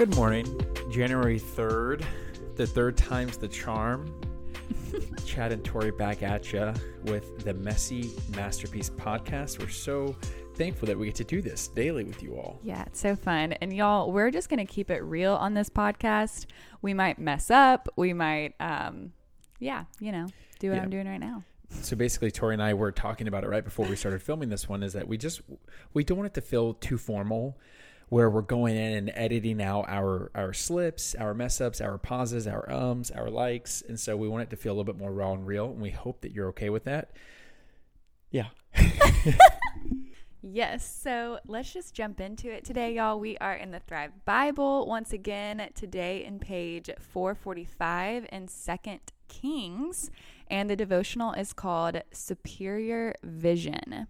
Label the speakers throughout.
Speaker 1: Good morning. January 3rd, the third time's the charm. Chad and Tori back at you with the Messy Masterpiece podcast. We're so thankful that we get to do this daily with you all.
Speaker 2: Yeah, it's so fun. And y'all, we're just going to keep it real on this podcast. We might mess up. We might, um, yeah, you know, do what
Speaker 1: Yeah.
Speaker 2: I'm doing right now.
Speaker 1: So basically, Tori and I were talking about it right before we started filming this one. Is that we just we don't want it to feel too formal, where we're going in and editing out our our slips, our mess ups, our pauses, our ums, our likes, and so we want it to feel a little bit more raw and real. And we hope that you're okay with that. Yeah.
Speaker 2: Yes, so let's just jump into it today, y'all. We are in the Thrive Bible once again today in page 445 in Second Kings, and the devotional is called Superior Vision.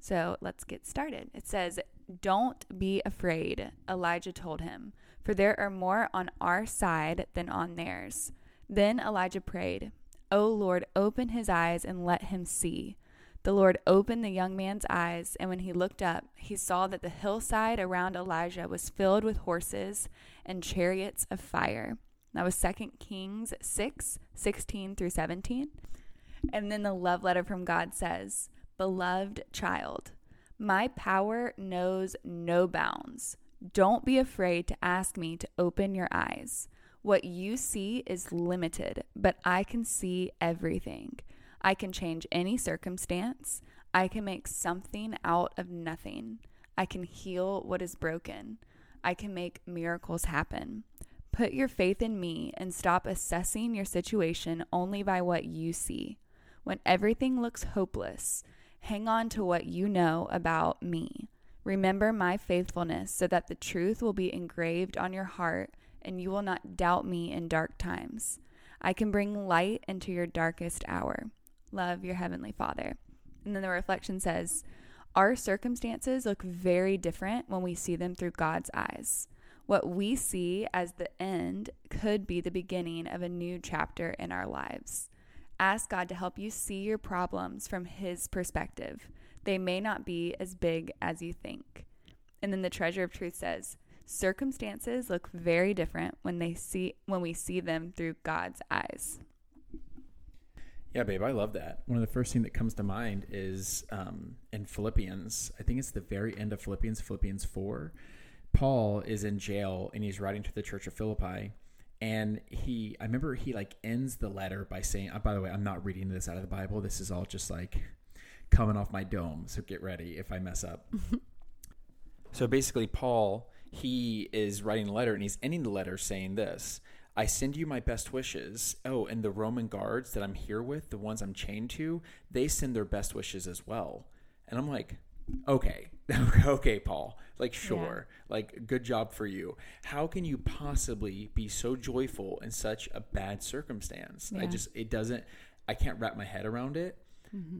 Speaker 2: So let's get started. It says, Don't be afraid, Elisha told him, for there are more on our side than on theirs. Then Elisha prayed, O Lord, open his eyes and let him see. The Lord opened the young man's eyes, and when he looked up, he saw that the hillside around Elisha was filled with horses and chariots of fire. That was 2 Kings 6 16 through 17. And then the love letter from God says, Beloved child, my power knows no bounds. Don't be afraid to ask me to open your eyes. What you see is limited, but I can see everything. I can change any circumstance. I can make something out of nothing. I can heal what is broken. I can make miracles happen. Put your faith in me and stop assessing your situation only by what you see. When everything looks hopeless, hang on to what you know about me. Remember my faithfulness so that the truth will be engraved on your heart and you will not doubt me in dark times. I can bring light into your darkest hour. Love your heavenly Father. And then the reflection says, Our circumstances look very different when we see them through God's eyes. What we see as the end could be the beginning of a new chapter in our lives. Ask God to help you see your problems from His perspective. They may not be as big as you think. And then the treasure of truth says, circumstances look very different when they see when we see them through God's eyes.
Speaker 1: Yeah, babe, I love that. One of the first thing that comes to mind is um, in Philippians. I think it's the very end of Philippians, Philippians four. Paul is in jail and he's writing to the church of Philippi, and he, I remember he like ends the letter by saying, oh, "By the way, I'm not reading this out of the Bible. This is all just like coming off my dome. So get ready if I mess up." so basically, Paul he is writing a letter and he's ending the letter saying this. I send you my best wishes. Oh, and the Roman guards that I'm here with, the ones I'm chained to, they send their best wishes as well. And I'm like, okay, okay, Paul. Like, sure. Like, good job for you. How can you possibly be so joyful in such a bad circumstance? I just, it doesn't, I can't wrap my head around it.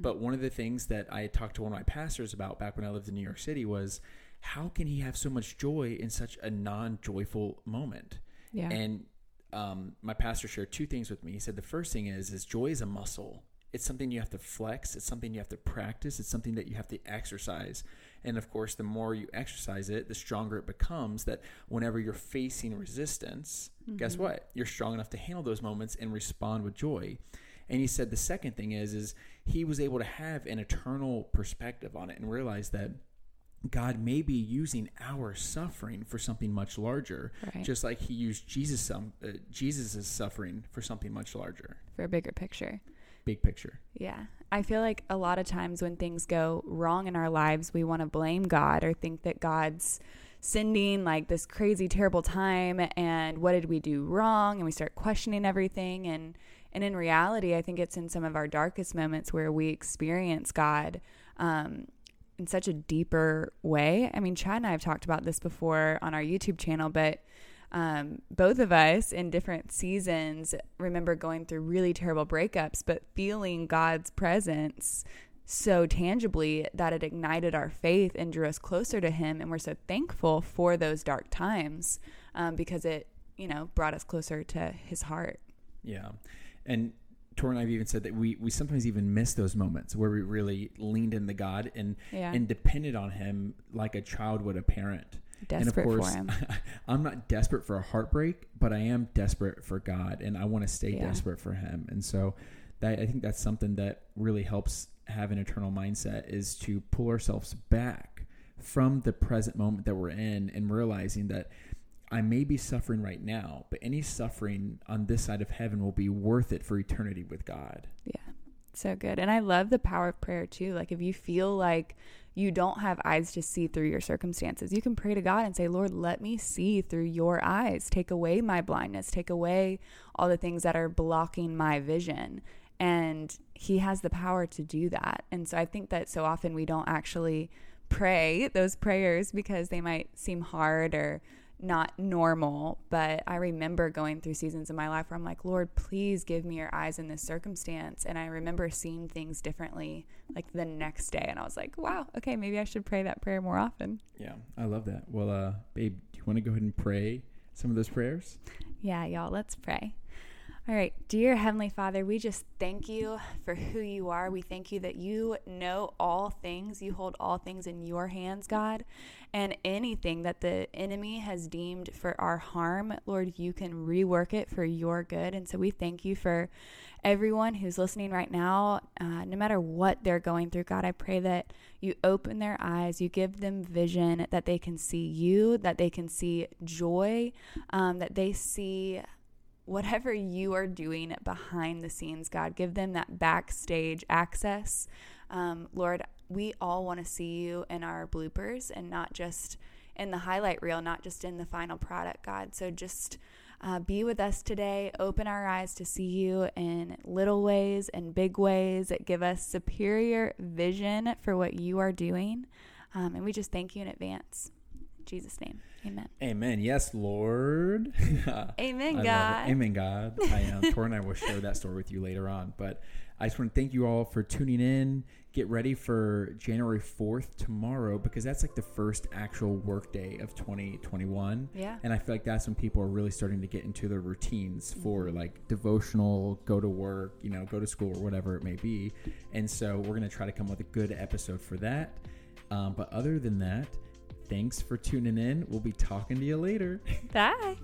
Speaker 1: But one of the things that I had talked to one of my pastors about back when I lived in New York City was how can he have so much joy in such a non joyful moment?
Speaker 2: Yeah.
Speaker 1: And um, my pastor shared two things with me. He said the first thing is is joy is a muscle. It's something you have to flex. It's something you have to practice. It's something that you have to exercise. And of course, the more you exercise it, the stronger it becomes. That whenever you're facing resistance, guess what? You're strong enough to handle those moments and respond with joy. And he said the second thing is is he was able to have an eternal perspective on it and realize that God may be using our suffering for something much larger,
Speaker 2: Right.
Speaker 1: just like He used Jesus some uh, Jesus's suffering for something much larger.
Speaker 2: for a bigger picture.
Speaker 1: Big picture.
Speaker 2: Yeah. I feel like a lot of times when things go wrong in our lives, we want to blame God or think that God's sending like this crazy terrible time and what did we do wrong and we start questioning everything and and in reality, I think it's in some of our darkest moments where we experience God um, in such a deeper way. I mean, Chad and I have talked about this before on our YouTube channel, but um, both of us in different seasons remember going through really terrible breakups, but feeling God's presence so tangibly that it ignited our faith and drew us closer to Him. And we're so thankful for those dark times um, because it, you know, brought us closer to His heart.
Speaker 1: Yeah. And Tor and I have even said that we, we sometimes even miss those moments where we really leaned into God and
Speaker 2: Yeah.
Speaker 1: and depended on Him like a child would a parent.
Speaker 2: Desperate
Speaker 1: and of course,
Speaker 2: for him.
Speaker 1: I'm not desperate for a heartbreak, but I am desperate for God, and I want to stay
Speaker 2: Yeah.
Speaker 1: desperate for Him. And so, that I think that's something that really helps have an eternal mindset is to pull ourselves back from the present moment that we're in, and realizing that I may be suffering right now, but any suffering on this side of heaven will be worth it for eternity with God.
Speaker 2: Yeah. So good. And I love the power of prayer too. Like if you feel like you don't have eyes to see through your circumstances, you can pray to God and say, Lord, let me see through your eyes. Take away my blindness. Take away all the things that are blocking my vision. And He has the power to do that. And so I think that so often we don't actually pray those prayers because they might seem hard or not normal, but I remember going through seasons in my life where I'm like, Lord, please give me your eyes in this circumstance. And I remember seeing things differently like the next day. And I was like, wow, okay, maybe I should pray that prayer more often.
Speaker 1: Yeah, I love that. Well, uh, babe, do you want to go ahead and pray some of those prayers?
Speaker 2: Yeah, y'all, let's pray. All right, dear Heavenly Father, we just thank you for who you are. We thank you that you know all things. You hold all things in your hands, God. And anything that the enemy has deemed for our harm, Lord, you can rework it for your good. And so we thank you for everyone who's listening right now, uh, no matter what they're going through, God, I pray that you open their eyes, you give them vision, that they can see you, that they can see joy, um, that they see whatever you are doing behind the scenes, God. Give them that backstage access. Um, Lord, we all want to see you in our bloopers and not just in the highlight reel, not just in the final product, God. So just uh, be with us today. Open our eyes to see you in little ways and big ways. that Give us superior vision for what you are doing. Um, and we just thank you in advance. Jesus' name, amen.
Speaker 1: Amen. Yes, Lord.
Speaker 2: Amen, God.
Speaker 1: Amen, God. I um, Tor and I will share that story with you later on. But I just want to thank you all for tuning in. Get ready for January 4th tomorrow because that's like the first actual work day of 2021.
Speaker 2: Yeah.
Speaker 1: And I feel like that's when people are really starting to get into their routines for like devotional, go to work, you know, go to school or whatever it may be. And so we're going to try to come with a good episode for that. Um, but other than that, thanks for tuning in. We'll be talking to you later.
Speaker 2: Bye.